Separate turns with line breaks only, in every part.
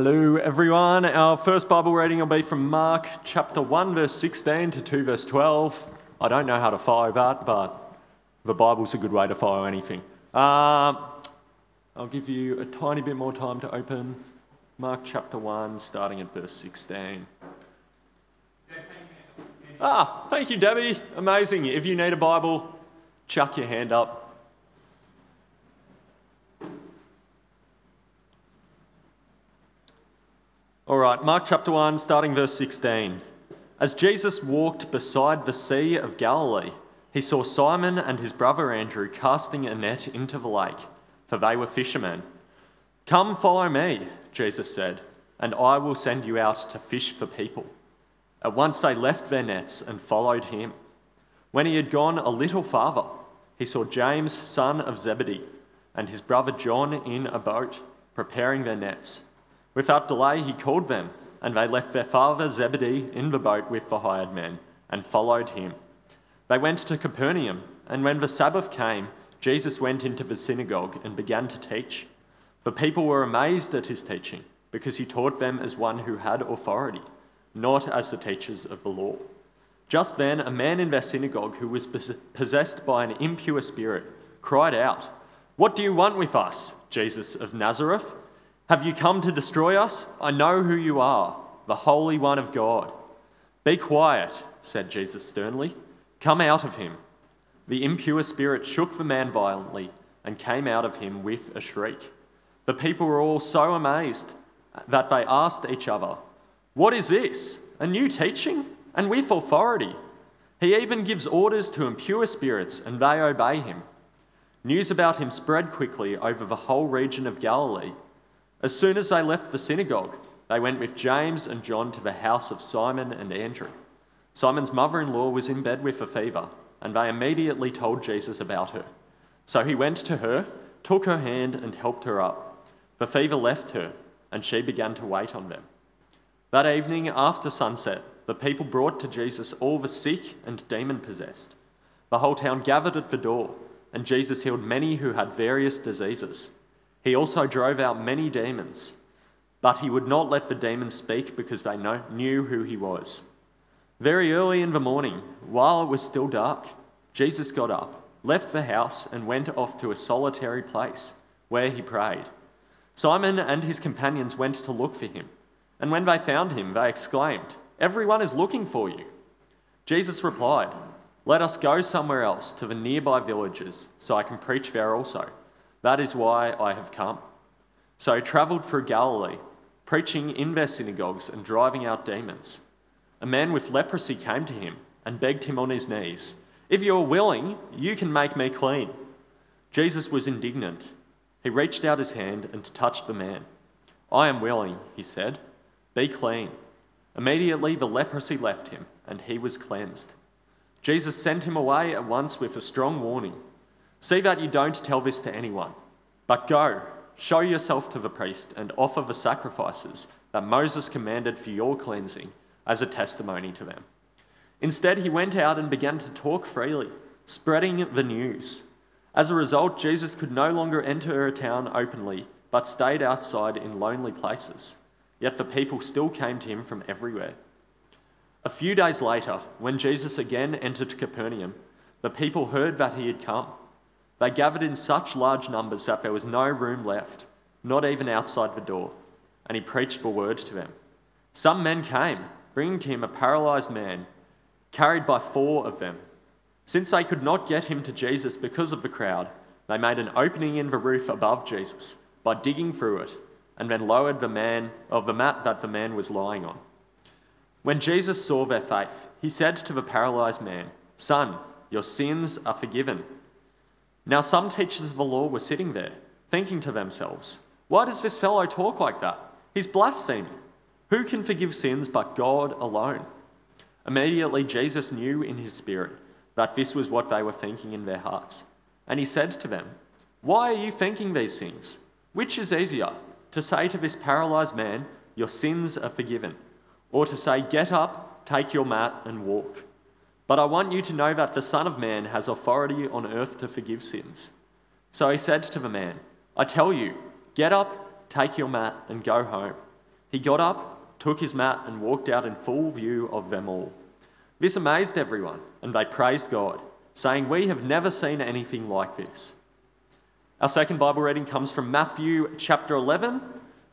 Hello, everyone. Our first Bible reading will be from Mark chapter 1, verse 16 to 2, verse 12. I don't know how to follow that, but the Bible's a good way to follow anything. Um, I'll give you a tiny bit more time to open Mark chapter 1, starting at verse 16. Ah, thank you, Debbie. Amazing. If you need a Bible, chuck your hand up. All right, Mark chapter 1, starting verse 16. As Jesus walked beside the Sea of Galilee, he saw Simon and his brother Andrew casting a net into the lake, for they were fishermen. Come follow me, Jesus said, and I will send you out to fish for people. At once they left their nets and followed him. When he had gone a little farther, he saw James, son of Zebedee, and his brother John in a boat, preparing their nets. Without delay, he called them, and they left their father Zebedee in the boat with the hired men and followed him. They went to Capernaum, and when the Sabbath came, Jesus went into the synagogue and began to teach. The people were amazed at his teaching, because he taught them as one who had authority, not as the teachers of the law. Just then, a man in their synagogue who was possessed by an impure spirit cried out, What do you want with us, Jesus of Nazareth? Have you come to destroy us? I know who you are, the Holy One of God. Be quiet, said Jesus sternly. Come out of him. The impure spirit shook the man violently and came out of him with a shriek. The people were all so amazed that they asked each other, What is this? A new teaching? And with authority. He even gives orders to impure spirits, and they obey him. News about him spread quickly over the whole region of Galilee. As soon as they left the synagogue, they went with James and John to the house of Simon and Andrew. Simon's mother in law was in bed with a fever, and they immediately told Jesus about her. So he went to her, took her hand, and helped her up. The fever left her, and she began to wait on them. That evening, after sunset, the people brought to Jesus all the sick and demon possessed. The whole town gathered at the door, and Jesus healed many who had various diseases he also drove out many demons, but he would not let the demons speak because they knew who he was. Very early in the morning, while it was still dark, Jesus got up, left the house, and went off to a solitary place where he prayed. Simon and his companions went to look for him, and when they found him, they exclaimed, Everyone is looking for you. Jesus replied, Let us go somewhere else to the nearby villages so I can preach there also that is why I have come. So he travelled through Galilee, preaching in their synagogues and driving out demons. A man with leprosy came to him and begged him on his knees, If you are willing, you can make me clean. Jesus was indignant. He reached out his hand and touched the man. I am willing, he said. Be clean. Immediately the leprosy left him, and he was cleansed. Jesus sent him away at once with a strong warning See that you don't tell this to anyone, but go, show yourself to the priest, and offer the sacrifices that Moses commanded for your cleansing as a testimony to them. Instead, he went out and began to talk freely, spreading the news. As a result, Jesus could no longer enter a town openly, but stayed outside in lonely places. Yet the people still came to him from everywhere. A few days later, when Jesus again entered Capernaum, the people heard that he had come. They gathered in such large numbers that there was no room left, not even outside the door, and he preached the word to them. Some men came, bringing to him a paralyzed man, carried by four of them. Since they could not get him to Jesus because of the crowd, they made an opening in the roof above Jesus by digging through it, and then lowered the man of the mat that the man was lying on. When Jesus saw their faith, he said to the paralyzed man, Son, your sins are forgiven. Now, some teachers of the law were sitting there, thinking to themselves, Why does this fellow talk like that? He's blaspheming. Who can forgive sins but God alone? Immediately, Jesus knew in his spirit that this was what they were thinking in their hearts. And he said to them, Why are you thinking these things? Which is easier, to say to this paralyzed man, Your sins are forgiven, or to say, Get up, take your mat, and walk? But I want you to know that the Son of Man has authority on earth to forgive sins. So he said to the man, I tell you, get up, take your mat, and go home. He got up, took his mat, and walked out in full view of them all. This amazed everyone, and they praised God, saying, We have never seen anything like this. Our second Bible reading comes from Matthew chapter 11,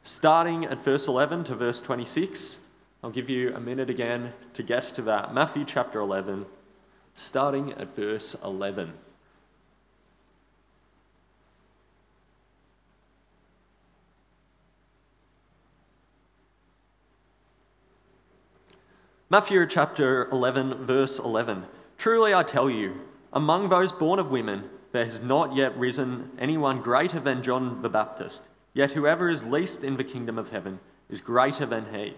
starting at verse 11 to verse 26. I'll give you a minute again to get to that. Matthew chapter 11, starting at verse 11. Matthew chapter 11, verse 11. Truly I tell you, among those born of women, there has not yet risen anyone greater than John the Baptist. Yet whoever is least in the kingdom of heaven is greater than he.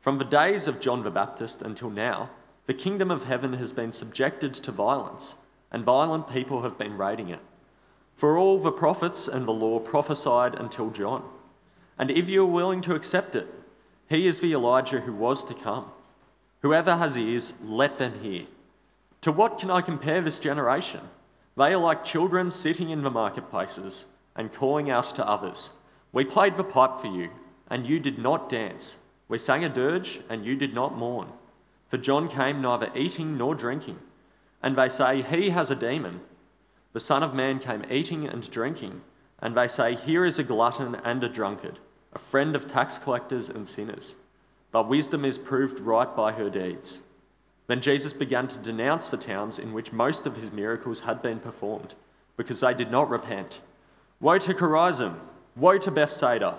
From the days of John the Baptist until now, the kingdom of heaven has been subjected to violence, and violent people have been raiding it. For all the prophets and the law prophesied until John. And if you are willing to accept it, he is the Elijah who was to come. Whoever has ears, let them hear. To what can I compare this generation? They are like children sitting in the marketplaces and calling out to others. We played the pipe for you, and you did not dance. We sang a dirge, and you did not mourn. For John came neither eating nor drinking. And they say, He has a demon. The Son of Man came eating and drinking. And they say, Here is a glutton and a drunkard, a friend of tax collectors and sinners but wisdom is proved right by her deeds. Then Jesus began to denounce the towns in which most of his miracles had been performed, because they did not repent. Woe to Chorazin! Woe to Bethsaida!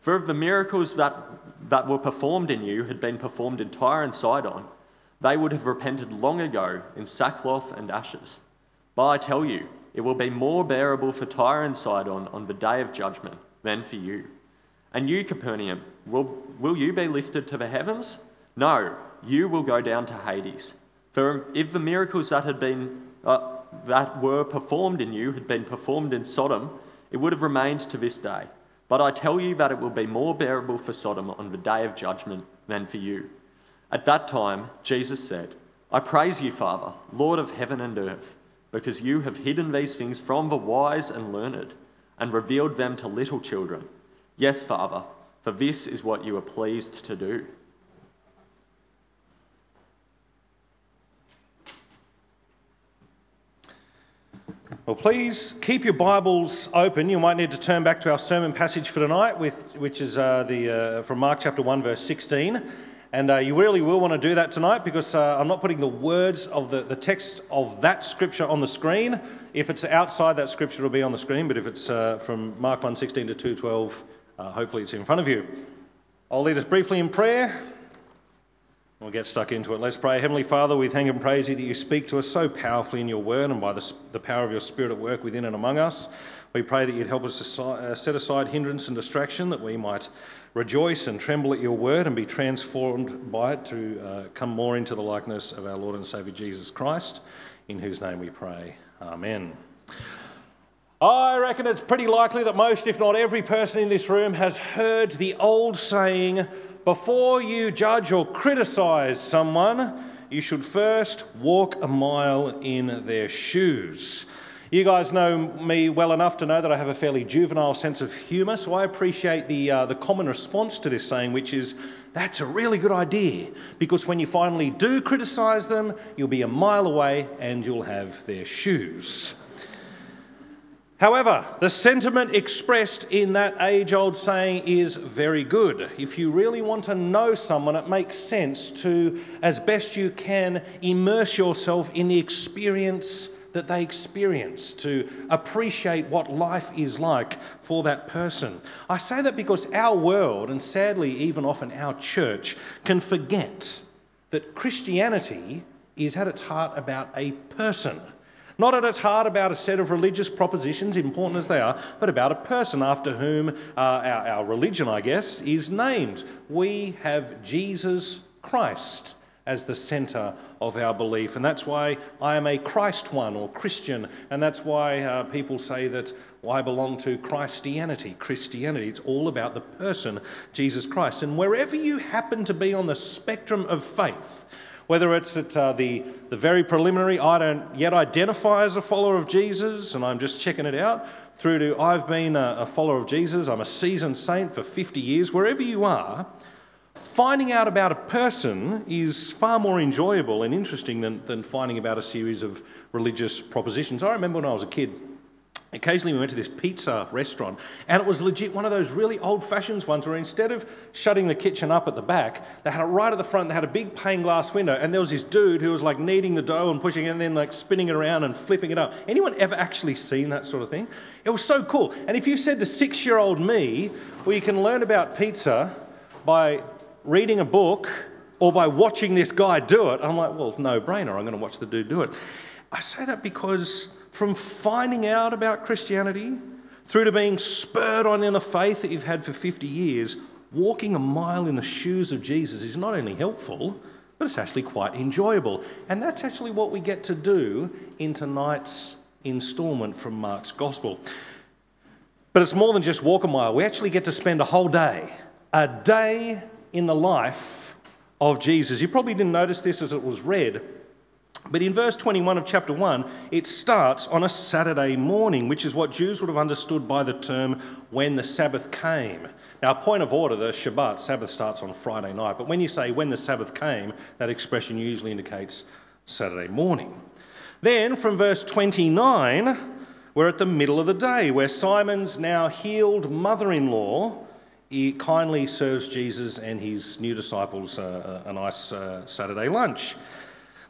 For if the miracles that, that were performed in you had been performed in Tyre and Sidon, they would have repented long ago in sackcloth and ashes. But I tell you, it will be more bearable for Tyre and Sidon on the day of judgment than for you. And you, Capernaum, will, will you be lifted to the heavens? No, you will go down to Hades. For if the miracles that had been uh, that were performed in you had been performed in Sodom, it would have remained to this day. But I tell you that it will be more bearable for Sodom on the day of judgment than for you. At that time, Jesus said, I praise you, Father, Lord of heaven and earth, because you have hidden these things from the wise and learned and revealed them to little children. Yes, Father, for this is what you are pleased to do.
Well, please keep your Bibles open. You might need to turn back to our sermon passage for tonight, with, which is uh, the, uh, from Mark chapter 1, verse 16. And uh, you really will want to do that tonight because uh, I'm not putting the words of the, the text of that scripture on the screen. If it's outside that scripture, it'll be on the screen. But if it's uh, from Mark 1, 16 to 2, 12, uh, hopefully, it's in front of you. I'll lead us briefly in prayer. We'll get stuck into it. Let's pray. Heavenly Father, we thank and praise you that you speak to us so powerfully in your word and by the, the power of your Spirit at work within and among us. We pray that you'd help us to uh, set aside hindrance and distraction, that we might rejoice and tremble at your word and be transformed by it to uh, come more into the likeness of our Lord and Saviour Jesus Christ, in whose name we pray. Amen. I reckon it's pretty likely that most, if not every person in this room, has heard the old saying before you judge or criticize someone, you should first walk a mile in their shoes. You guys know me well enough to know that I have a fairly juvenile sense of humour, so I appreciate the, uh, the common response to this saying, which is that's a really good idea, because when you finally do criticise them, you'll be a mile away and you'll have their shoes. However, the sentiment expressed in that age old saying is very good. If you really want to know someone, it makes sense to, as best you can, immerse yourself in the experience that they experience, to appreciate what life is like for that person. I say that because our world, and sadly even often our church, can forget that Christianity is at its heart about a person not at its heart about a set of religious propositions, important as they are, but about a person after whom uh, our, our religion, I guess, is named. We have Jesus Christ as the centre of our belief. And that's why I am a Christ one or Christian. And that's why uh, people say that well, I belong to Christianity. Christianity, it's all about the person, Jesus Christ. And wherever you happen to be on the spectrum of faith, whether it's at uh, the, the very preliminary, I don't yet identify as a follower of Jesus and I'm just checking it out, through to I've been a, a follower of Jesus, I'm a seasoned saint for 50 years, wherever you are, finding out about a person is far more enjoyable and interesting than, than finding about a series of religious propositions. I remember when I was a kid, occasionally we went to this pizza restaurant and it was legit one of those really old fashioned ones where instead of shutting the kitchen up at the back they had it right at the front they had a big pane glass window and there was this dude who was like kneading the dough and pushing it and then like spinning it around and flipping it up. Anyone ever actually seen that sort of thing? It was so cool. And if you said to six year old me well you can learn about pizza by reading a book or by watching this guy do it i'm like well no brainer i'm going to watch the dude do it. I say that because from finding out about Christianity through to being spurred on in the faith that you've had for 50 years, walking a mile in the shoes of Jesus is not only helpful, but it's actually quite enjoyable. And that's actually what we get to do in tonight's instalment from Mark's Gospel. But it's more than just walk a mile. We actually get to spend a whole day, a day in the life of Jesus. You probably didn't notice this as it was read, but in verse 21 of chapter 1, it starts on a Saturday morning, which is what Jews would have understood by the term when the Sabbath came. Now, point of order, the Shabbat, Sabbath starts on Friday night, but when you say when the Sabbath came, that expression usually indicates Saturday morning. Then from verse 29, we're at the middle of the day, where Simon's now healed mother in law he kindly serves Jesus and his new disciples a, a nice uh, Saturday lunch.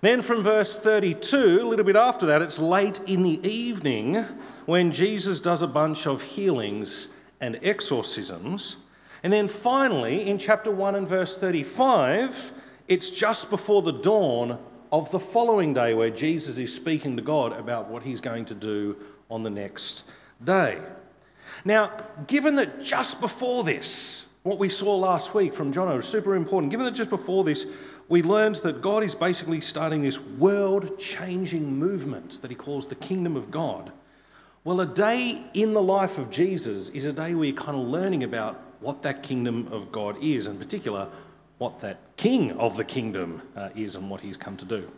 Then from verse 32, a little bit after that, it's late in the evening when Jesus does a bunch of healings and exorcisms. And then finally, in chapter 1 and verse 35, it's just before the dawn of the following day where Jesus is speaking to God about what he's going to do on the next day. Now, given that just before this, what we saw last week from John was super important, given that just before this, we learned that God is basically starting this world changing movement that he calls the kingdom of God. Well, a day in the life of Jesus is a day where you're kind of learning about what that kingdom of God is, in particular, what that king of the kingdom uh, is and what he's come to do.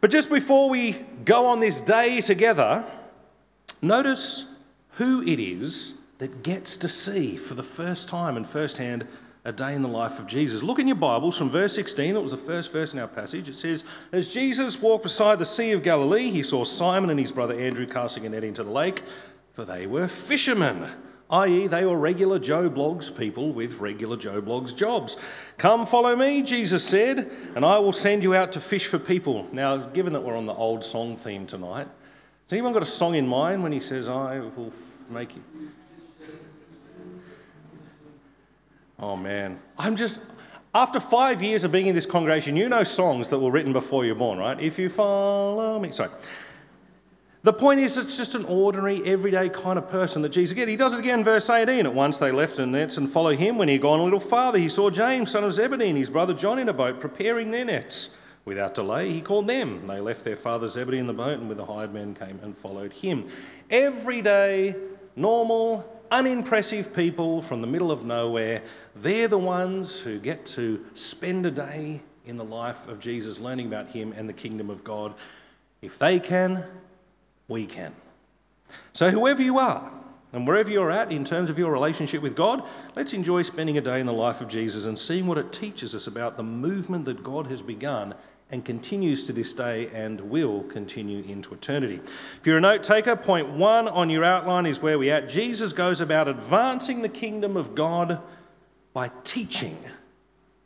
But just before we go on this day together, notice who it is that gets to see for the first time and firsthand a day in the life of Jesus. Look in your Bibles from verse 16, that was the first verse in our passage. It says, As Jesus walked beside the Sea of Galilee, he saw Simon and his brother Andrew casting a net into the lake, for they were fishermen, i.e., they were regular Joe Bloggs people with regular Joe Bloggs jobs. Come follow me, Jesus said, and I will send you out to fish for people. Now, given that we're on the old song theme tonight, has anyone got a song in mind when he says, I will make you? Oh man, I'm just. After five years of being in this congregation, you know songs that were written before you're born, right? If you follow me. Sorry. The point is, it's just an ordinary, everyday kind of person that Jesus gets. He does it again in verse 18. At once they left the nets and followed him. When he had gone a little farther, he saw James, son of Zebedee, and his brother John in a boat preparing their nets. Without delay, he called them. They left their father Zebedee in the boat, and with the hired men came and followed him. Everyday, normal, unimpressive people from the middle of nowhere, they're the ones who get to spend a day in the life of Jesus, learning about him and the kingdom of God. If they can, we can. So, whoever you are, and wherever you're at in terms of your relationship with God, let's enjoy spending a day in the life of Jesus and seeing what it teaches us about the movement that God has begun and continues to this day and will continue into eternity. If you're a note taker, point one on your outline is where we're at. Jesus goes about advancing the kingdom of God by teaching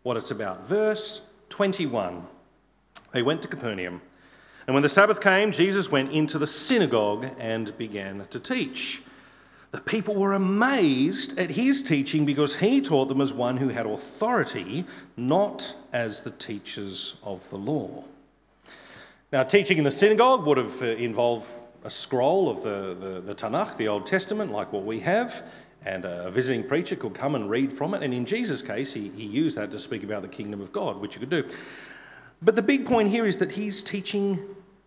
what it's about. Verse 21 They went to Capernaum, and when the Sabbath came, Jesus went into the synagogue and began to teach. The people were amazed at his teaching because he taught them as one who had authority, not as the teachers of the law. Now, teaching in the synagogue would have uh, involved a scroll of the, the, the Tanakh, the Old Testament, like what we have, and a visiting preacher could come and read from it. And in Jesus' case, he, he used that to speak about the kingdom of God, which you could do. But the big point here is that his teaching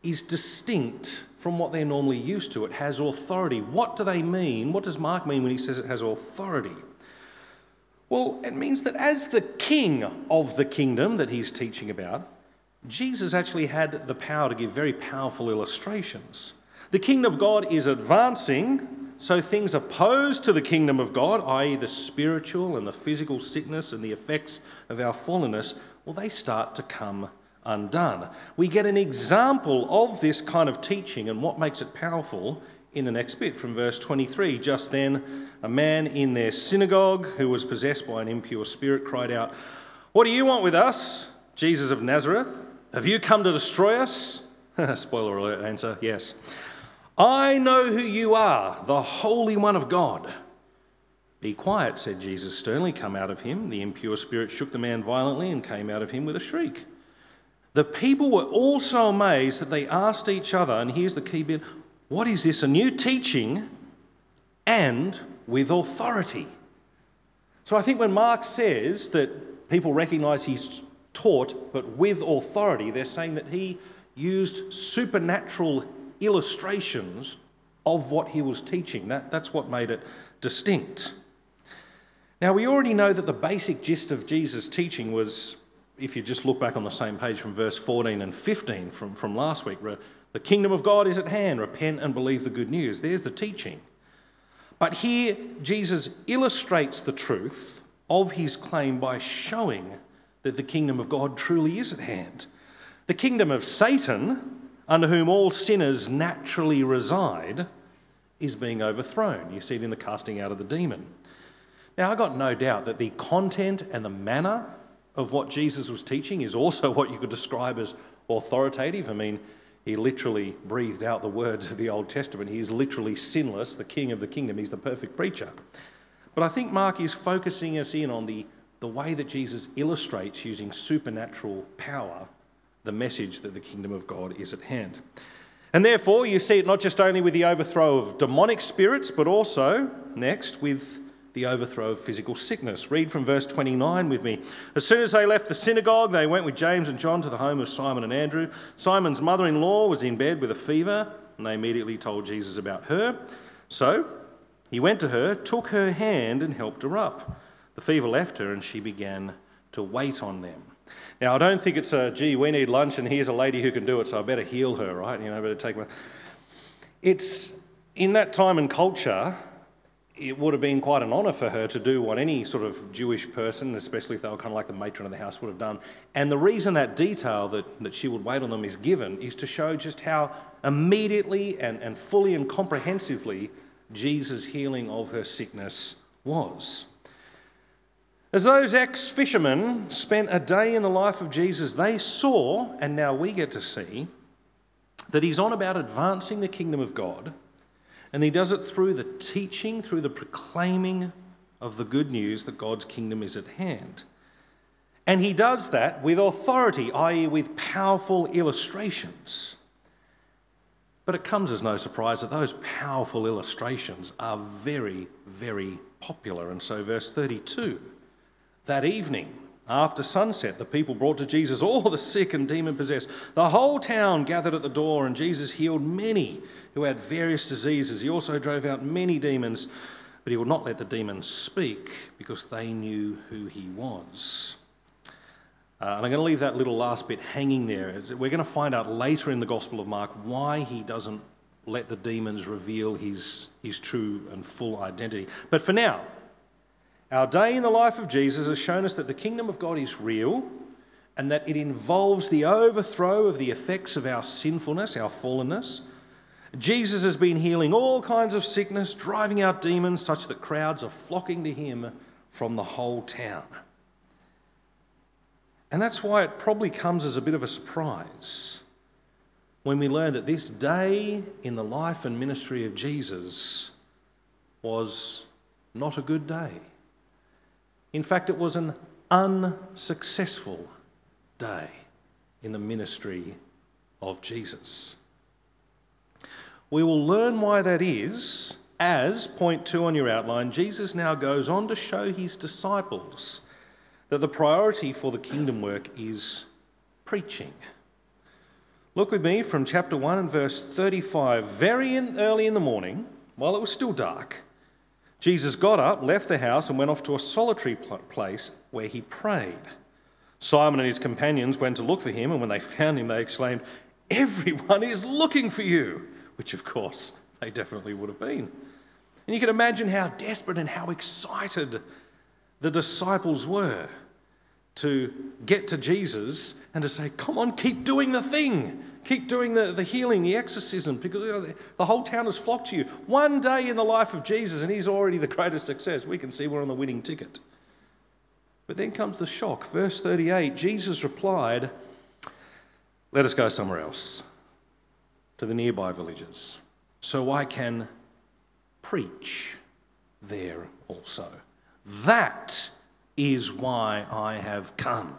is distinct from what they're normally used to. It has authority. What do they mean? What does Mark mean when he says it has authority? Well, it means that as the king of the kingdom that he's teaching about, Jesus actually had the power to give very powerful illustrations. The kingdom of God is advancing so things opposed to the kingdom of God, i.e., the spiritual and the physical sickness and the effects of our fallenness, well, they start to come undone. We get an example of this kind of teaching and what makes it powerful in the next bit from verse 23. Just then, a man in their synagogue who was possessed by an impure spirit cried out, What do you want with us, Jesus of Nazareth? Have you come to destroy us? Spoiler alert answer yes. I know who you are, the Holy One of God. Be quiet, said Jesus sternly. Come out of him. The impure spirit shook the man violently and came out of him with a shriek. The people were also amazed that they asked each other, and here's the key bit what is this? A new teaching and with authority. So I think when Mark says that people recognize he's taught but with authority, they're saying that he used supernatural illustrations of what he was teaching. That, that's what made it distinct. Now, we already know that the basic gist of Jesus' teaching was, if you just look back on the same page from verse 14 and 15 from, from last week, the kingdom of God is at hand. Repent and believe the good news. There's the teaching. But here, Jesus illustrates the truth of his claim by showing that the kingdom of God truly is at hand. The kingdom of Satan, under whom all sinners naturally reside, is being overthrown. You see it in the casting out of the demon. Now, I've got no doubt that the content and the manner of what Jesus was teaching is also what you could describe as authoritative. I mean, he literally breathed out the words of the Old Testament. He is literally sinless, the king of the kingdom. He's the perfect preacher. But I think Mark is focusing us in on the, the way that Jesus illustrates using supernatural power the message that the kingdom of God is at hand. And therefore, you see it not just only with the overthrow of demonic spirits, but also, next, with the overthrow of physical sickness. Read from verse 29 with me. As soon as they left the synagogue, they went with James and John to the home of Simon and Andrew. Simon's mother in law was in bed with a fever, and they immediately told Jesus about her. So he went to her, took her hand, and helped her up. The fever left her, and she began to wait on them. Now, I don't think it's a, gee, we need lunch, and here's a lady who can do it, so I better heal her, right? You know, I better take my. It's in that time and culture, it would have been quite an honour for her to do what any sort of Jewish person, especially if they were kind of like the matron of the house, would have done. And the reason that detail that, that she would wait on them is given is to show just how immediately and, and fully and comprehensively Jesus' healing of her sickness was. As those ex fishermen spent a day in the life of Jesus, they saw, and now we get to see, that he's on about advancing the kingdom of God and he does it through the teaching, through the proclaiming of the good news that God's kingdom is at hand. And he does that with authority, i.e., with powerful illustrations. But it comes as no surprise that those powerful illustrations are very, very popular. And so, verse 32 that evening, after sunset, the people brought to Jesus all the sick and demon possessed. The whole town gathered at the door, and Jesus healed many who had various diseases. He also drove out many demons, but he would not let the demons speak because they knew who he was. Uh, and I'm going to leave that little last bit hanging there. We're going to find out later in the Gospel of Mark why he doesn't let the demons reveal his, his true and full identity. But for now, our day in the life of Jesus has shown us that the kingdom of God is real and that it involves the overthrow of the effects of our sinfulness, our fallenness. Jesus has been healing all kinds of sickness, driving out demons, such that crowds are flocking to him from the whole town. And that's why it probably comes as a bit of a surprise when we learn that this day in the life and ministry of Jesus was not a good day. In fact, it was an unsuccessful day in the ministry of Jesus. We will learn why that is as, point two on your outline, Jesus now goes on to show his disciples that the priority for the kingdom work is preaching. Look with me from chapter 1 and verse 35. Very in, early in the morning, while it was still dark, Jesus got up, left the house, and went off to a solitary place where he prayed. Simon and his companions went to look for him, and when they found him, they exclaimed, Everyone is looking for you! Which, of course, they definitely would have been. And you can imagine how desperate and how excited the disciples were to get to Jesus and to say, Come on, keep doing the thing. Keep doing the, the healing, the exorcism, because you know, the, the whole town has flocked to you. One day in the life of Jesus, and he's already the greatest success. We can see we're on the winning ticket. But then comes the shock. Verse 38 Jesus replied, Let us go somewhere else, to the nearby villages, so I can preach there also. That is why I have come.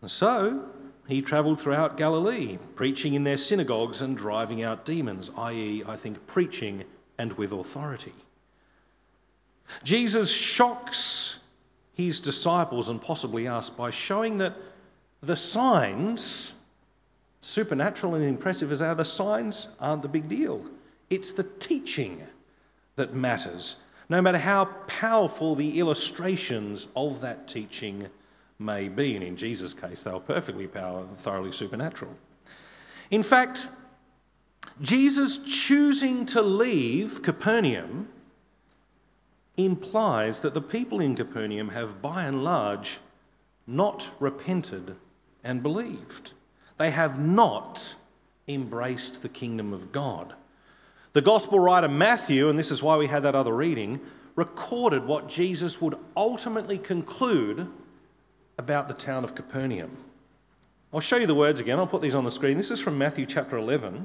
And so he travelled throughout Galilee, preaching in their synagogues and driving out demons, i.e., I think, preaching and with authority. Jesus shocks his disciples and possibly us by showing that the signs, supernatural and impressive as are, the signs aren't the big deal. It's the teaching that matters, no matter how powerful the illustrations of that teaching may be. And in Jesus' case, they were perfectly and thoroughly supernatural. In fact, Jesus choosing to leave Capernaum implies that the people in Capernaum have by and large not repented and believed. They have not embraced the kingdom of God. The gospel writer Matthew, and this is why we had that other reading, recorded what Jesus would ultimately conclude about the town of Capernaum. I'll show you the words again. I'll put these on the screen. This is from Matthew chapter 11. It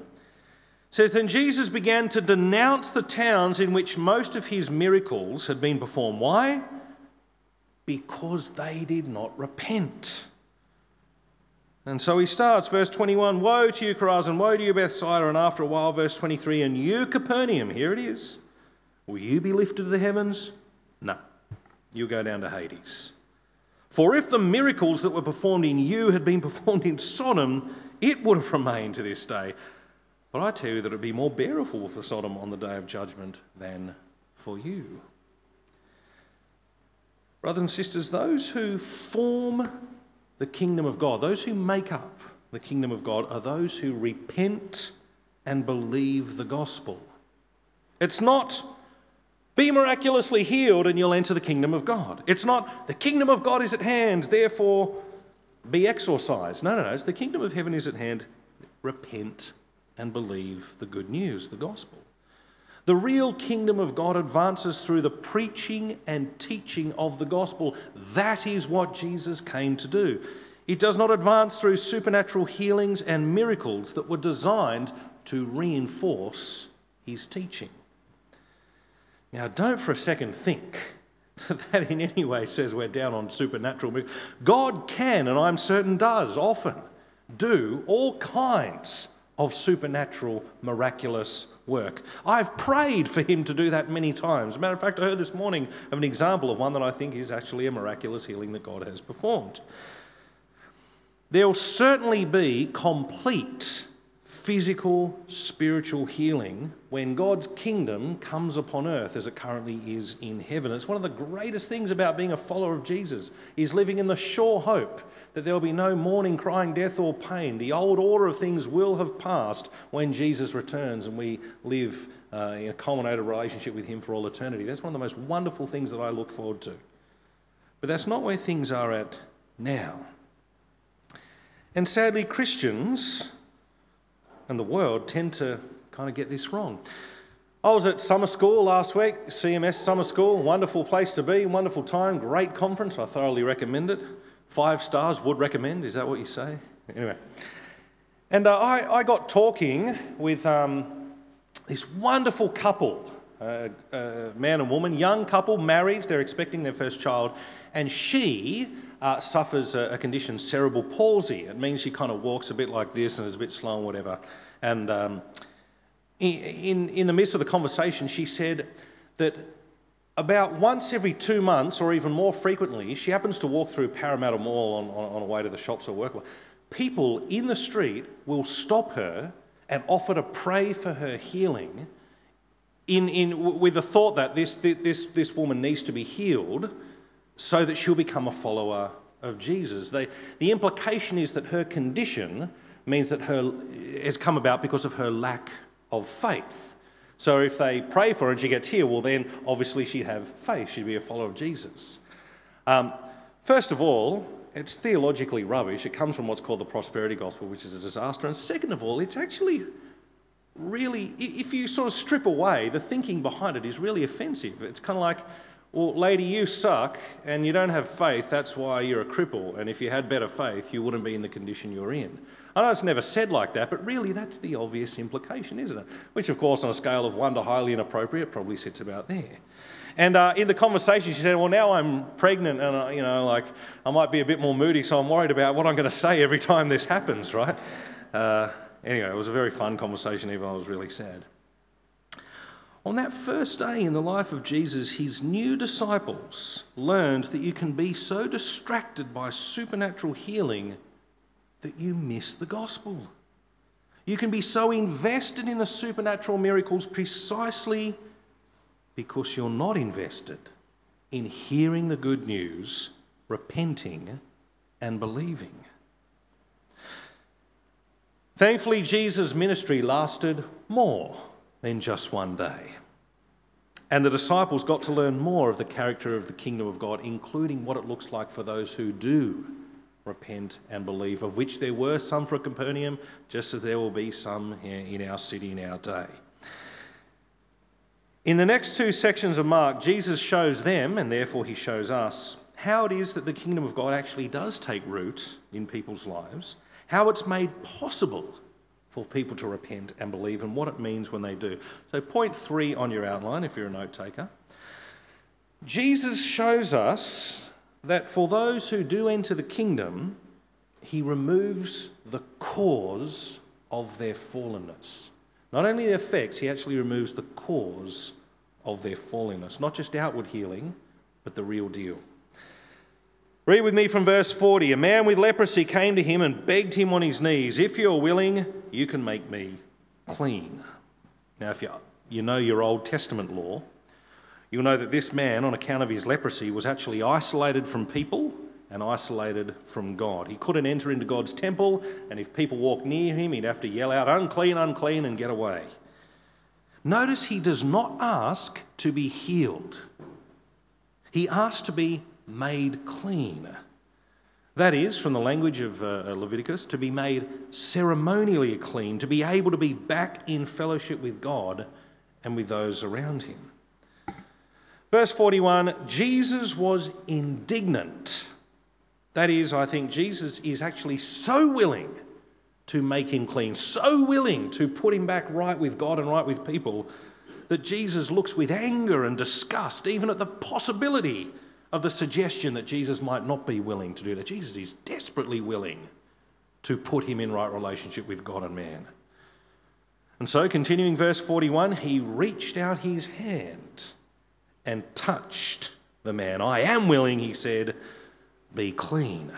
says, Then Jesus began to denounce the towns in which most of his miracles had been performed. Why? Because they did not repent. And so he starts, verse 21 Woe to you, Chorazin, woe to you, Bethsaida. And after a while, verse 23 And you, Capernaum, here it is. Will you be lifted to the heavens? No. You'll go down to Hades. For if the miracles that were performed in you had been performed in Sodom, it would have remained to this day. But I tell you that it would be more bearable for Sodom on the day of judgment than for you. Brothers and sisters, those who form the kingdom of God, those who make up the kingdom of God, are those who repent and believe the gospel. It's not be miraculously healed and you'll enter the kingdom of God. It's not the kingdom of God is at hand, therefore be exorcised. No, no, no. It's the kingdom of heaven is at hand. Repent and believe the good news, the gospel. The real kingdom of God advances through the preaching and teaching of the gospel. That is what Jesus came to do. It does not advance through supernatural healings and miracles that were designed to reinforce his teaching. Now, don't for a second think that in any way says we're down on supernatural. God can, and I'm certain does, often do all kinds of supernatural, miraculous work. I've prayed for him to do that many times. As a matter of fact, I heard this morning of an example of one that I think is actually a miraculous healing that God has performed. There will certainly be complete physical, spiritual healing when God's kingdom comes upon earth as it currently is in heaven. It's one of the greatest things about being a follower of Jesus is living in the sure hope that there will be no mourning, crying, death, or pain. The old order of things will have passed when Jesus returns and we live uh, in a culminated relationship with Him for all eternity. That's one of the most wonderful things that I look forward to. But that's not where things are at now. And sadly, Christians and the world tend to kind of get this wrong. I was at summer school last week, CMS Summer School, wonderful place to be, wonderful time, great conference. I thoroughly recommend it. Five stars would recommend, is that what you say? Anyway. And uh, I, I got talking with um, this wonderful couple, uh, uh, man and woman, young couple, married, they're expecting their first child, and she uh, suffers a, a, condition, cerebral palsy. It means she kind of walks a bit like this and is a bit slow and whatever. And um, in, in the midst of the conversation, she said that about once every two months, or even more frequently, she happens to walk through Parramatta Mall on, on, on way to the shops or work. People in the street will stop her and offer to pray for her healing in, in, with the thought that this, this, this woman needs to be healed so that she'll become a follower of Jesus. The implication is that her condition means that her has come about because of her lack of faith. So if they pray for her and she gets here, well, then obviously she'd have faith. She'd be a follower of Jesus. Um, first of all, it's theologically rubbish. It comes from what's called the prosperity gospel, which is a disaster. And second of all, it's actually really, if you sort of strip away, the thinking behind it is really offensive. It's kind of like, well, lady, you suck and you don't have faith, that's why you're a cripple. And if you had better faith, you wouldn't be in the condition you're in. I know it's never said like that, but really that's the obvious implication, isn't it? Which, of course, on a scale of one to highly inappropriate, probably sits about there. And uh, in the conversation, she said, Well, now I'm pregnant and, uh, you know, like I might be a bit more moody, so I'm worried about what I'm going to say every time this happens, right? Uh, anyway, it was a very fun conversation, even though I was really sad. On that first day in the life of Jesus, his new disciples learned that you can be so distracted by supernatural healing that you miss the gospel. You can be so invested in the supernatural miracles precisely because you're not invested in hearing the good news, repenting, and believing. Thankfully, Jesus' ministry lasted more than just one day. And the disciples got to learn more of the character of the kingdom of God, including what it looks like for those who do repent and believe, of which there were some for Capernaum, just as there will be some in our city in our day. In the next two sections of Mark, Jesus shows them, and therefore he shows us, how it is that the kingdom of God actually does take root in people's lives how it's made possible for people to repent and believe, and what it means when they do. So, point three on your outline, if you're a note taker. Jesus shows us that for those who do enter the kingdom, he removes the cause of their fallenness. Not only the effects, he actually removes the cause of their fallenness. Not just outward healing, but the real deal. Read with me from verse 40. A man with leprosy came to him and begged him on his knees, If you're willing, you can make me clean. Now, if you, you know your Old Testament law, you'll know that this man, on account of his leprosy, was actually isolated from people and isolated from God. He couldn't enter into God's temple, and if people walked near him, he'd have to yell out, Unclean, unclean, and get away. Notice he does not ask to be healed, he asks to be made clean. That is, from the language of uh, Leviticus, to be made ceremonially clean, to be able to be back in fellowship with God and with those around him. Verse 41 Jesus was indignant. That is, I think Jesus is actually so willing to make him clean, so willing to put him back right with God and right with people, that Jesus looks with anger and disgust even at the possibility of the suggestion that Jesus might not be willing to do that. Jesus is desperately willing to put him in right relationship with God and man. And so, continuing verse 41, he reached out his hand and touched the man. I am willing, he said, be clean.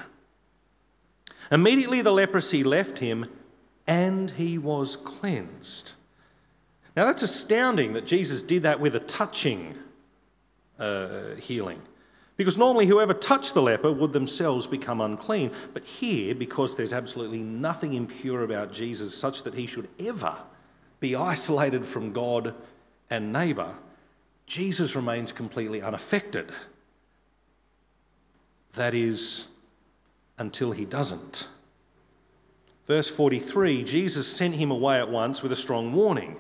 Immediately the leprosy left him and he was cleansed. Now that's astounding that Jesus did that with a touching uh, healing. Because normally, whoever touched the leper would themselves become unclean. But here, because there's absolutely nothing impure about Jesus such that he should ever be isolated from God and neighbour, Jesus remains completely unaffected. That is, until he doesn't. Verse 43 Jesus sent him away at once with a strong warning.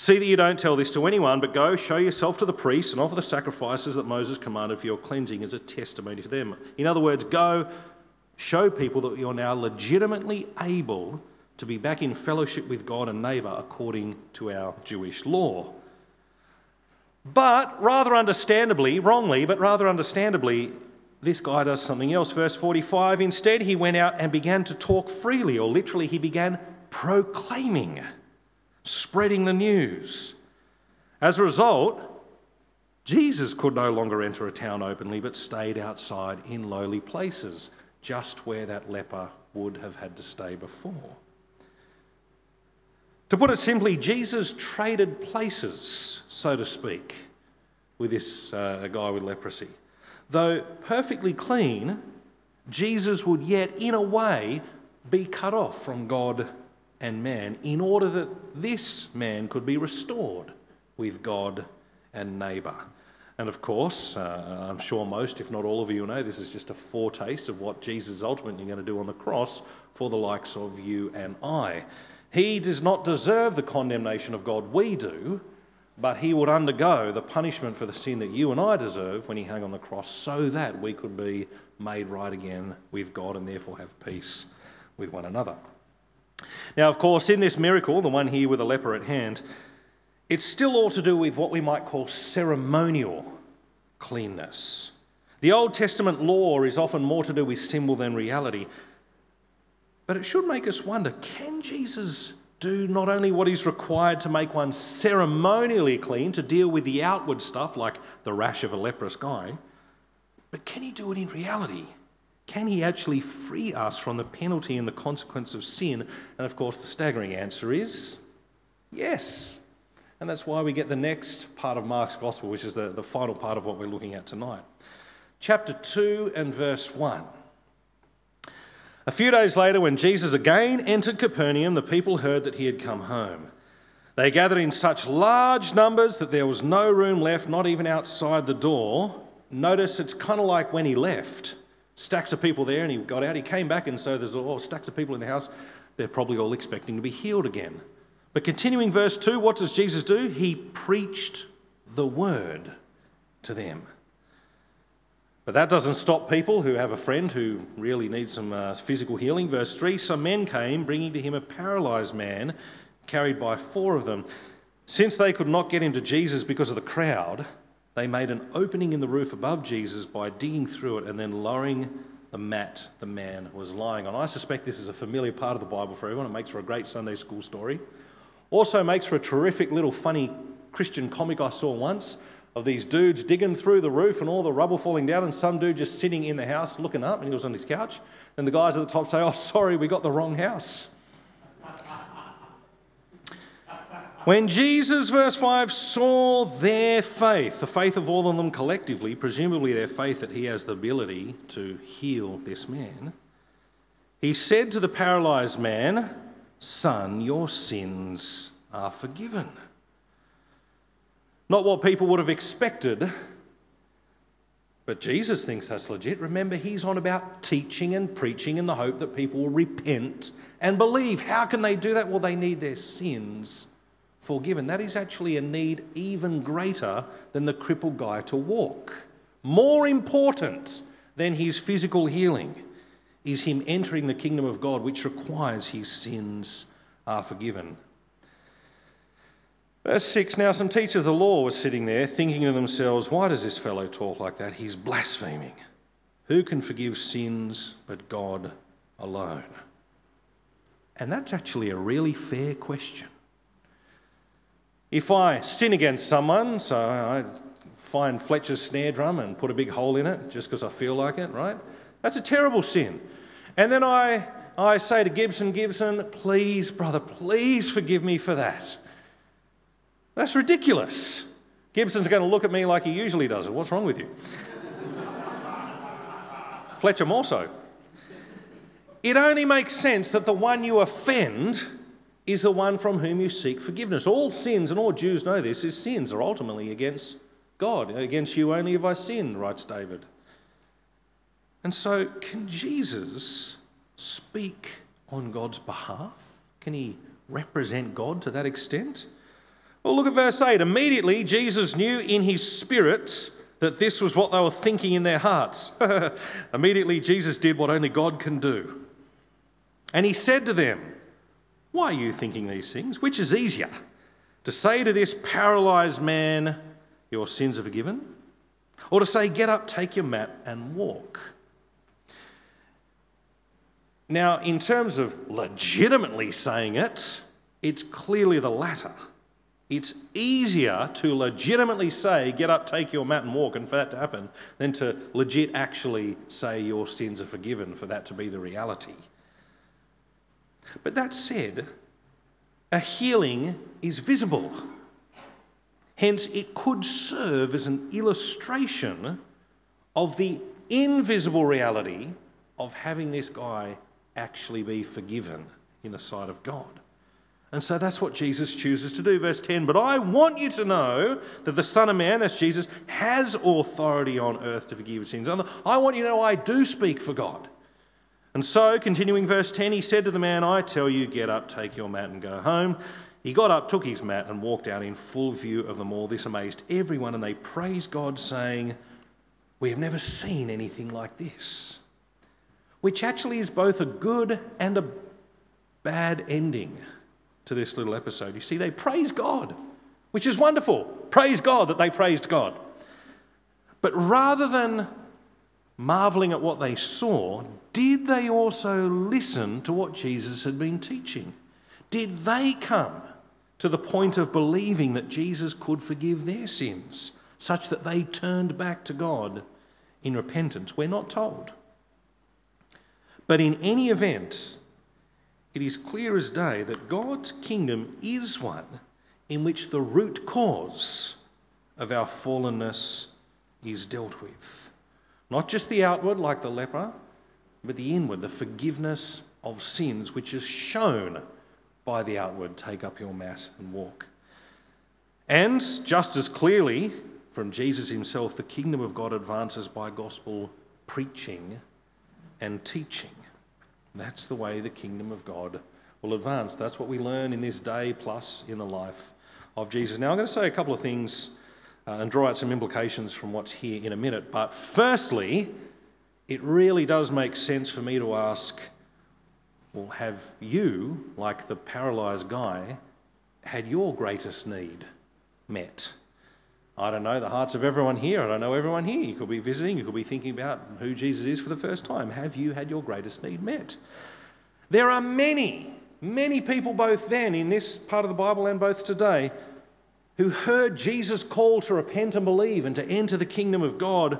See that you don't tell this to anyone, but go, show yourself to the priests, and offer the sacrifices that Moses commanded for your cleansing as a testimony to them. In other words, go, show people that you're now legitimately able to be back in fellowship with God and neighbour according to our Jewish law. But rather understandably, wrongly, but rather understandably, this guy does something else. Verse 45 instead, he went out and began to talk freely, or literally, he began proclaiming spreading the news. As a result, Jesus could no longer enter a town openly, but stayed outside in lowly places, just where that leper would have had to stay before. To put it simply, Jesus traded places, so to speak, with this uh, guy with leprosy. Though perfectly clean, Jesus would yet, in a way, be cut off from God and man in order that this man could be restored with God and neighbour. And of course, uh, I'm sure most, if not all of you, know this is just a foretaste of what Jesus is ultimately going to do on the cross for the likes of you and I. He does not deserve the condemnation of God, we do, but he would undergo the punishment for the sin that you and I deserve when he hung on the cross so that we could be made right again with God and therefore have peace with one another. Now, of course, in this miracle, the one here with the leper at hand, it's still all to do with what we might call ceremonial cleanness. The Old Testament law is often more to do with symbol than reality. But it should make us wonder can Jesus do not only what is required to make one ceremonially clean, to deal with the outward stuff like the rash of a leprous guy, but can he do it in reality? Can he actually free us from the penalty and the consequence of sin? And of course, the staggering answer is yes. And that's why we get the next part of Mark's Gospel, which is the, the final part of what we're looking at tonight. Chapter 2 and verse 1. A few days later, when Jesus again entered Capernaum, the people heard that he had come home. They gathered in such large numbers that there was no room left, not even outside the door. Notice it's kind of like when he left. Stacks of people there, and he got out. He came back, and so there's all stacks of people in the house. They're probably all expecting to be healed again. But continuing verse 2, what does Jesus do? He preached the word to them. But that doesn't stop people who have a friend who really needs some uh, physical healing. Verse 3 Some men came, bringing to him a paralyzed man, carried by four of them. Since they could not get him to Jesus because of the crowd, they made an opening in the roof above Jesus by digging through it and then lowering the mat the man was lying on. I suspect this is a familiar part of the Bible for everyone. It makes for a great Sunday school story. Also makes for a terrific little funny Christian comic I saw once of these dudes digging through the roof and all the rubble falling down, and some dude just sitting in the house looking up, and he was on his couch. And the guys at the top say, Oh, sorry, we got the wrong house. When Jesus, verse 5, saw their faith, the faith of all of them collectively, presumably their faith that he has the ability to heal this man, he said to the paralyzed man, Son, your sins are forgiven. Not what people would have expected, but Jesus thinks that's legit. Remember, he's on about teaching and preaching in the hope that people will repent and believe. How can they do that? Well, they need their sins forgiven. That is actually a need even greater than the crippled guy to walk. More important than his physical healing is him entering the kingdom of God, which requires his sins are forgiven. Verse 6 Now some teachers of the law were sitting there thinking to themselves, Why does this fellow talk like that? He's blaspheming. Who can forgive sins but God alone? And that's actually a really fair question. If I sin against someone, so I find Fletcher's snare drum and put a big hole in it just because I feel like it, right? That's a terrible sin. And then I, I say to Gibson, Gibson, please, brother, please forgive me for that. That's ridiculous. Gibson's going to look at me like he usually does. What's wrong with you? Fletcher more so. It only makes sense that the one you offend is the one from whom you seek forgiveness. All sins, and all Jews know this, is sins are ultimately against God. Against you only have I sinned, writes David. And so, can Jesus speak on God's behalf? Can he represent God to that extent? Well, look at verse 8. Immediately, Jesus knew in his spirit that this was what they were thinking in their hearts. Immediately, Jesus did what only God can do. And he said to them, Why are you thinking these things? Which is easier? To say to this paralyzed man, Your sins are forgiven? Or to say, Get up, take your mat, and walk? Now, in terms of legitimately saying it, it's clearly the latter. It's easier to legitimately say, get up, take your mat, and walk, and for that to happen, than to legit actually say your sins are forgiven, for that to be the reality. But that said, a healing is visible. Hence, it could serve as an illustration of the invisible reality of having this guy actually be forgiven in the sight of God. And so that's what Jesus chooses to do. Verse 10 But I want you to know that the Son of Man, that's Jesus, has authority on earth to forgive sins. I want you to know I do speak for God. And so, continuing verse 10, he said to the man, I tell you, get up, take your mat, and go home. He got up, took his mat, and walked out in full view of them all. This amazed everyone, and they praised God, saying, We have never seen anything like this. Which actually is both a good and a bad ending to this little episode. You see, they praise God, which is wonderful. Praise God that they praised God. But rather than marveling at what they saw, did they also listen to what Jesus had been teaching? Did they come to the point of believing that Jesus could forgive their sins, such that they turned back to God in repentance? We're not told. But in any event, it is clear as day that God's kingdom is one in which the root cause of our fallenness is dealt with. Not just the outward, like the leper, but the inward, the forgiveness of sins, which is shown by the outward take up your mat and walk. And just as clearly from Jesus himself, the kingdom of God advances by gospel preaching and teaching. That's the way the kingdom of God will advance. That's what we learn in this day plus in the life of Jesus. Now, I'm going to say a couple of things uh, and draw out some implications from what's here in a minute. But firstly, it really does make sense for me to ask well, have you, like the paralyzed guy, had your greatest need met? I don't know the hearts of everyone here. I don't know everyone here. You could be visiting, you could be thinking about who Jesus is for the first time. Have you had your greatest need met? There are many, many people, both then in this part of the Bible and both today, who heard Jesus' call to repent and believe and to enter the kingdom of God,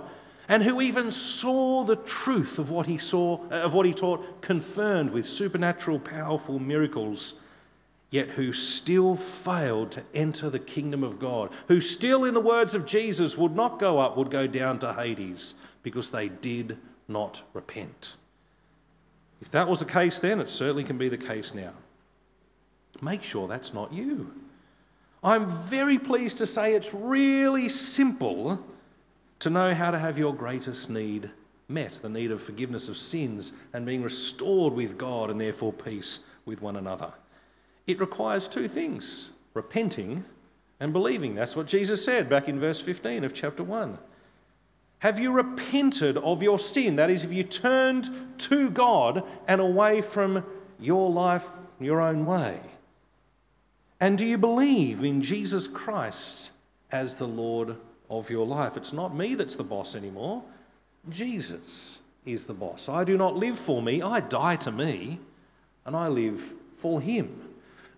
and who even saw the truth of what he saw, uh, of what he taught, confirmed with supernatural, powerful miracles yet who still failed to enter the kingdom of God, who still, in the words of Jesus, would not go up, would go down to Hades because they did not repent. If that was the case then, it certainly can be the case now. Make sure that's not you. I'm very pleased to say it's really simple to know how to have your greatest need met the need of forgiveness of sins and being restored with God and therefore peace with one another. It requires two things repenting and believing. That's what Jesus said back in verse 15 of chapter 1. Have you repented of your sin? That is, have you turned to God and away from your life your own way? And do you believe in Jesus Christ as the Lord of your life? It's not me that's the boss anymore. Jesus is the boss. I do not live for me, I die to me, and I live for Him.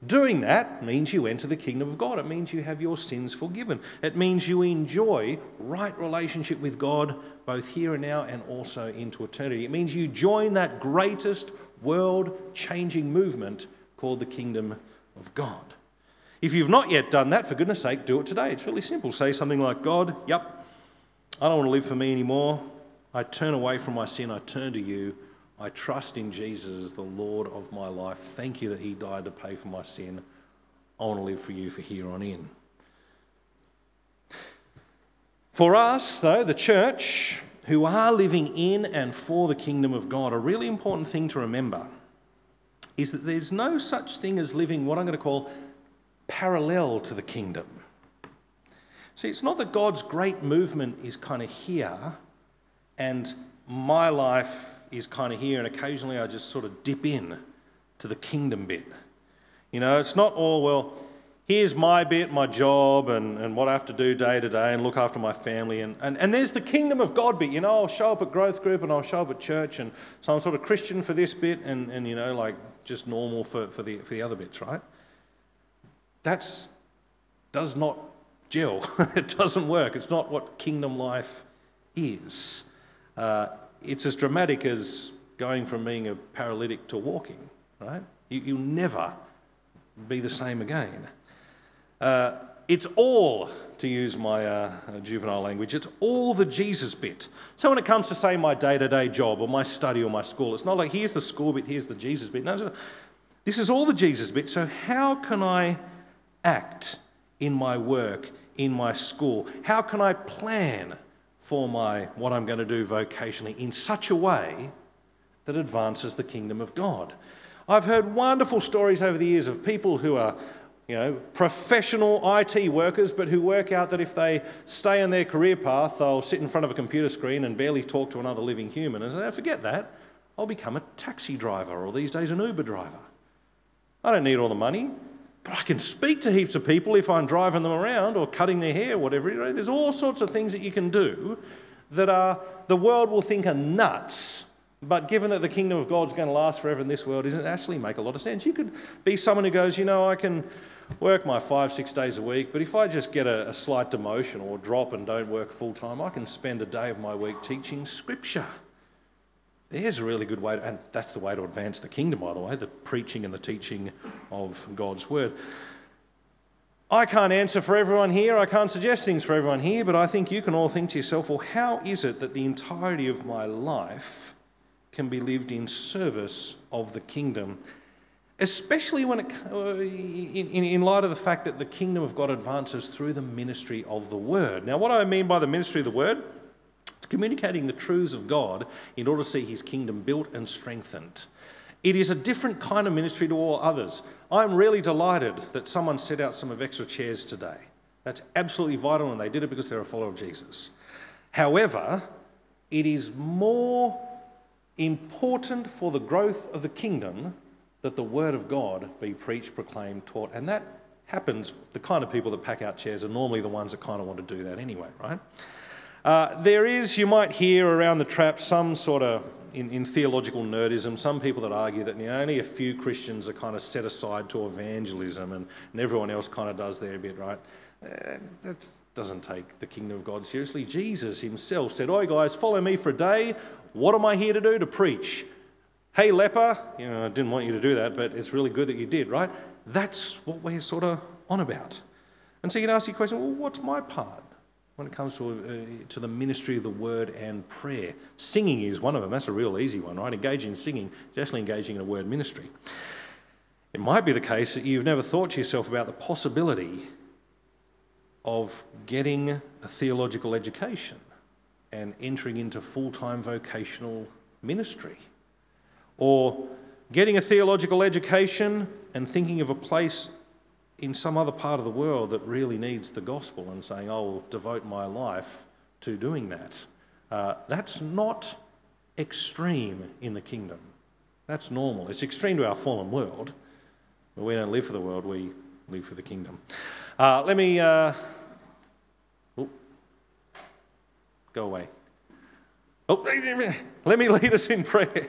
Doing that means you enter the kingdom of God. It means you have your sins forgiven. It means you enjoy right relationship with God both here and now and also into eternity. It means you join that greatest world changing movement called the kingdom of God. If you've not yet done that, for goodness sake, do it today. It's really simple. Say something like, God, yep, I don't want to live for me anymore. I turn away from my sin. I turn to you. I trust in Jesus as the Lord of my life. Thank you that He died to pay for my sin. I want to live for you for here on in. For us, though, the church, who are living in and for the kingdom of God, a really important thing to remember is that there's no such thing as living what I'm going to call parallel to the kingdom. See, it's not that God's great movement is kind of here and my life is kind of here, and occasionally I just sort of dip in to the kingdom bit. You know, it's not all, well, here's my bit, my job, and, and what I have to do day to day and look after my family. And, and, and there's the kingdom of God bit. You know, I'll show up at growth group and I'll show up at church, and so I'm sort of Christian for this bit and, and you know, like just normal for, for, the, for the other bits, right? That's does not gel. it doesn't work. It's not what kingdom life is. Uh, it's as dramatic as going from being a paralytic to walking, right? You, will never be the same again. Uh, it's all, to use my uh, juvenile language, it's all the Jesus bit. So when it comes to, say, my day to day job or my study or my school, it's not like here's the school bit, here's the Jesus bit. No, This is all the Jesus bit. So, how can I act in my work, in my school? How can I plan for my what I'm going to do vocationally in such a way that advances the kingdom of God? I've heard wonderful stories over the years of people who are you know, professional IT workers, but who work out that if they stay on their career path, they'll sit in front of a computer screen and barely talk to another living human and say, oh, forget that, I'll become a taxi driver or these days an Uber driver. I don't need all the money, but I can speak to heaps of people if I'm driving them around or cutting their hair, or whatever. There's all sorts of things that you can do that are, the world will think are nuts but given that the kingdom of God's going to last forever in this world, doesn't actually make a lot of sense. You could be someone who goes, you know, I can work my five, six days a week, but if I just get a, a slight demotion or drop and don't work full time, I can spend a day of my week teaching scripture. There's a really good way, to, and that's the way to advance the kingdom, by the way, the preaching and the teaching of God's word. I can't answer for everyone here, I can't suggest things for everyone here, but I think you can all think to yourself, well, how is it that the entirety of my life can be lived in service of the kingdom? especially when it, uh, in, in light of the fact that the kingdom of God advances through the ministry of the word. Now, what do I mean by the ministry of the word? Communicating the truths of God in order to see his kingdom built and strengthened. It is a different kind of ministry to all others. I'm really delighted that someone set out some of extra chairs today. That's absolutely vital, and they did it because they're a follower of Jesus. However, it is more important for the growth of the kingdom that the word of God be preached, proclaimed, taught. And that happens, the kind of people that pack out chairs are normally the ones that kind of want to do that anyway, right? Uh, there is, you might hear around the trap some sort of, in, in theological nerdism, some people that argue that you know, only a few Christians are kind of set aside to evangelism and, and everyone else kind of does their bit, right? Uh, that doesn't take the kingdom of God seriously. Jesus himself said, Oi, guys, follow me for a day. What am I here to do? To preach. Hey, leper, you know, I didn't want you to do that, but it's really good that you did, right? That's what we're sort of on about. And so you can ask your question, well, what's my part when it comes to, uh, to the ministry of the word and prayer? Singing is one of them. That's a real easy one, right? Engaging in singing is actually engaging in a word ministry. It might be the case that you've never thought to yourself about the possibility of getting a theological education and entering into full time vocational ministry or getting a theological education and thinking of a place in some other part of the world that really needs the gospel and saying, I'll devote my life to doing that. Uh, that's not extreme in the kingdom. That's normal. It's extreme to our fallen world, but we don't live for the world, we live for the kingdom. Uh, let me. Uh, go away. Oh, let me lead us in prayer.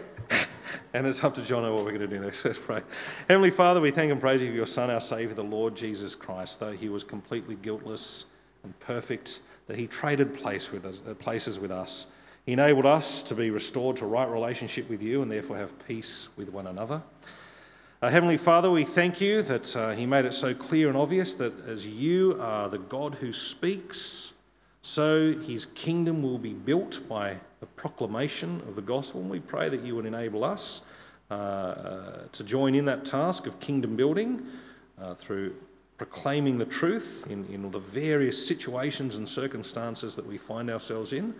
And it's up to John what we're going to do next. Let's pray. Heavenly Father, we thank and praise you for your Son, our Saviour, the Lord Jesus Christ. Though he was completely guiltless and perfect, that he traded place with us, uh, places with us. He enabled us to be restored to right relationship with you and therefore have peace with one another. Uh, Heavenly Father, we thank you that uh, He made it so clear and obvious that as you are the God who speaks, so His kingdom will be built by the proclamation of the gospel. And we pray that you would enable us uh, uh, to join in that task of kingdom building uh, through proclaiming the truth in, in the various situations and circumstances that we find ourselves in.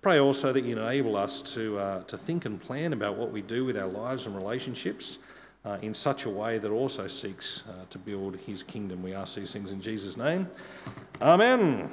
Pray also that you enable us to, uh, to think and plan about what we do with our lives and relationships uh, in such a way that also seeks uh, to build his kingdom. We ask these things in Jesus' name. Amen.